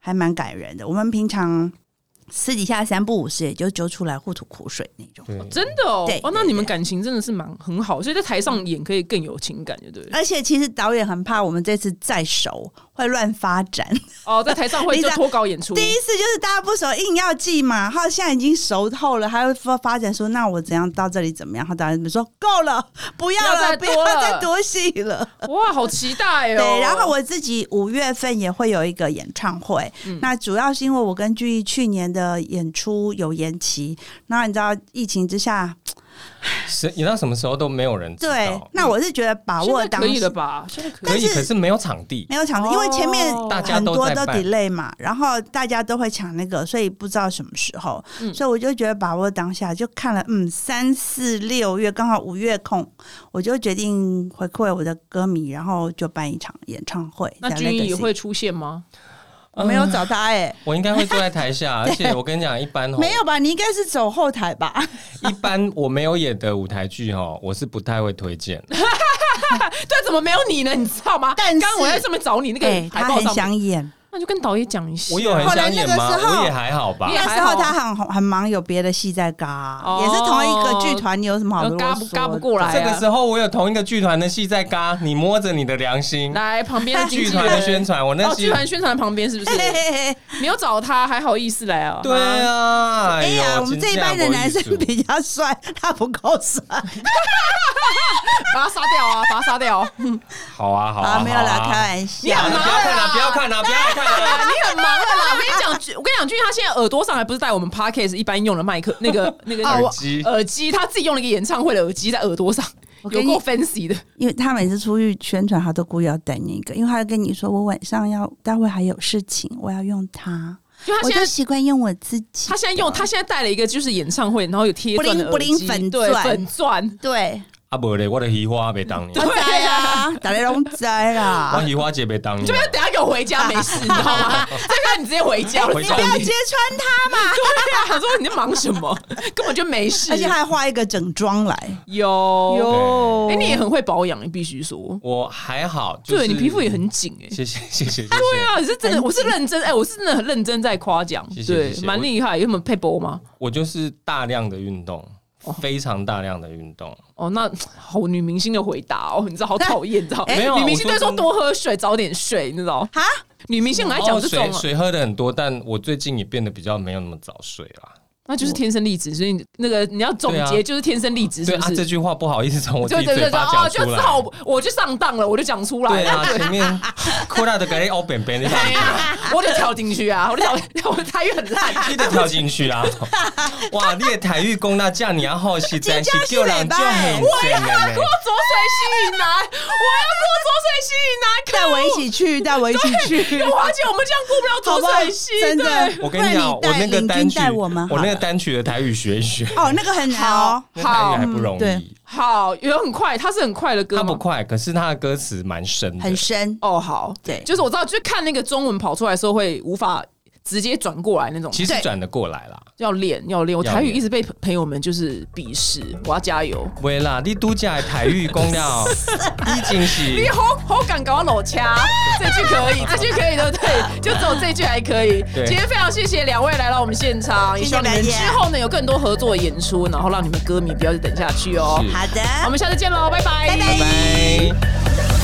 S2: 还蛮感人的。我们平常私底下三不五时也就揪出来互吐苦水那种。
S3: 对，
S1: 真的哦
S2: 对，
S1: 哦，那
S2: 对
S1: 你们感情真的是蛮很好，所以在台上演可以更有情感，对不对？
S2: 而且其实导演很怕我们这次再熟会乱发展，
S1: 哦，在台上会就
S2: 你知道
S1: 脱稿演出，
S2: 第一次就是大家不熟硬要记嘛，然后现在已经熟透了，还会发发展说那我怎样到这里怎么样？然后导演说够了，不要了，不
S1: 不要再多
S2: 戏了。
S1: 哇，好期待哦！
S2: 对，然后我自己五月份也会有一个演唱会，
S1: 嗯
S2: 那主要是因为我跟剧去年的演出有延期，那你知道疫情之下，
S3: 是你到什么时候都没有人知道。
S2: 对，那我是觉得把握当时
S1: 了吧？现在可以
S3: 可以，
S2: 但是
S3: 可是没有场地。
S2: 没有场地，因为前面
S1: 哦
S3: 大家
S2: 很多都 delay 嘛，然后大家都会抢那个，所以不知道什么时候，
S1: 嗯
S2: 所以我就觉得把握当下，就看了嗯三四六月刚好五月空，我就决定回馈我的歌迷，然后就办一场演唱会。
S1: 那君怡
S2: Legacy
S1: 会出现吗？
S2: 我没有找他哎、
S3: 我应该会坐在台下，而且我跟你讲，一般哦，
S2: 没有吧？你应该是走后台吧？
S3: 一般我没有演的舞台剧哈，我是不太会推荐。
S1: 对，怎么没有你呢？你知道吗？
S2: 但是
S1: 刚刚我在上面找你那个
S2: 哎、他很
S1: 海报
S2: 想演，
S1: 那就跟导演讲一下。
S3: 我有很想演吗？
S2: 后来那时候
S3: 我也还好吧
S2: 那时候他很很忙，有别的戏在嘎，
S1: 哦
S2: 也是同一个剧团，你有什么好
S1: 嘎不嘎不过来
S3: 这个时候我有同一个剧团的戏在嘎，你摸着你的良心。
S1: 来旁边
S3: 剧团的宣传，我那
S1: 剧团宣传旁边是不是？
S2: 嘿嘿嘿
S1: 没有找他，还好意思来啊？
S3: 对啊，
S2: 哎呀，我们这一班的男生，比较帅，他不够帅。
S1: 把他杀掉啊！把他杀掉！
S3: 好啊好啊，
S2: 啊，没有啦，开玩笑。
S1: 你很忙
S3: 不要看
S1: 了啦
S3: 啊，不要看啦，不要看
S1: 对啊，
S3: 啊！
S1: 你很忙了啦！我跟你讲，我跟你讲，俊他现在耳朵上还不是戴我们 podcast 一般用的麦克，那个 那个
S3: 耳机
S1: 耳机，他自己用了一个演唱会的耳机在耳朵上，
S2: 我
S1: 有够 fancy 的。
S2: 因为他每次出去宣传，他都故意要带那个，因为他跟你说我晚上要待会还有事情，我要用它，我就
S1: 就他现在。
S2: 习惯用我自己。
S1: 他现在用，他现在戴了一个就是演唱会，然后有贴钻的耳机
S2: ，Bling bling 粉
S1: 对
S2: 钻
S1: 粉钻，
S2: 对，
S3: 啊不嘞，我的鱼花被当你，
S2: 我在啊，大家都在
S3: 我
S2: 啦。
S3: 鱼花姐被当你
S1: 就要。等下给我回家没事，你知道吗？这个你直接回家，
S3: 回家
S2: 你不要揭穿他嘛！
S1: 对啊，他说你在忙什么？根本就没事。
S2: 而且还画一个整妆来。
S1: 有
S2: 有
S1: 哎，你也很会保养，你必须说，
S3: 我还好，就是
S1: 对你皮肤也很紧哎。
S3: 谢谢谢谢谢谢。
S1: 对啊，你是真的，我是认真，哎，我是真的很认真在夸奖，
S3: 谢谢
S1: 对
S3: 谢，谢
S1: 蛮厉害。有什么配播吗？
S3: 我就是大量的运动，非常大量的运动。
S1: 哦，那好女明星的回答哦，你知道好讨厌，你知道？
S3: 没有啊
S1: 女明星都说多喝水，早点睡，你知道？
S2: 哈，
S1: 女明星很爱讲
S3: 哦
S1: 这种啊，
S3: 水水喝的很多，但我最近也变得比较没有那么早睡啦。
S1: 那就是天生丽质，所以那个你要总
S3: 对啊
S1: 结就是天生丽质，是
S3: 对啊，
S1: 不是？
S3: 这句话不好意思从我自
S1: 对对对对，
S3: 己嘴讲出来。
S1: 就只好我就上当了，我就讲出来了。
S3: 对啊，前面扩大的给你欧扁扁的样
S1: 哎呀，我得跳进去啊！我得跳，我台语很烂。
S3: 你得跳进去啊！哇，你的台语功那这样，你要好实在是叫人就很神的呢。
S1: 过浊水溪以南，我要过浊水溪以南，
S2: 带我一起去，带我一起去。
S1: 有华姐，我们这样过不了浊
S2: 好不好
S1: 水溪，
S2: 真的
S1: 对
S3: 我跟你讲，我那个单曲，
S2: 带我们好了
S3: 我那个单曲的台语学一学，
S2: 哦，那个很难哦。
S3: 好台语还不容易。
S1: 好，有很快，它是很快的歌吗？
S3: 它不快，可是它的歌词蛮深的，
S2: 很深。
S1: 哦，好，
S2: 对
S1: 就是我知道，就是看那个中文跑出来的时候会无法直接转过来那种。
S3: 其实转得过来啦。
S1: 要练要练，我台语一直被朋友们就是鄙视，我要加油。
S3: 喂啦，你度假的台语公料 已经
S1: 你好好敢搞我裸掐，这句可以，这句可以，对不对？就只有这句还可以。今天非常谢谢两位来到我们现场，也希望你们之后呢有更多合作演出，然后让你们歌迷不要再等下去哦。
S2: 好的，
S1: 我们下次见喽，拜拜，
S2: 拜拜
S3: 拜拜。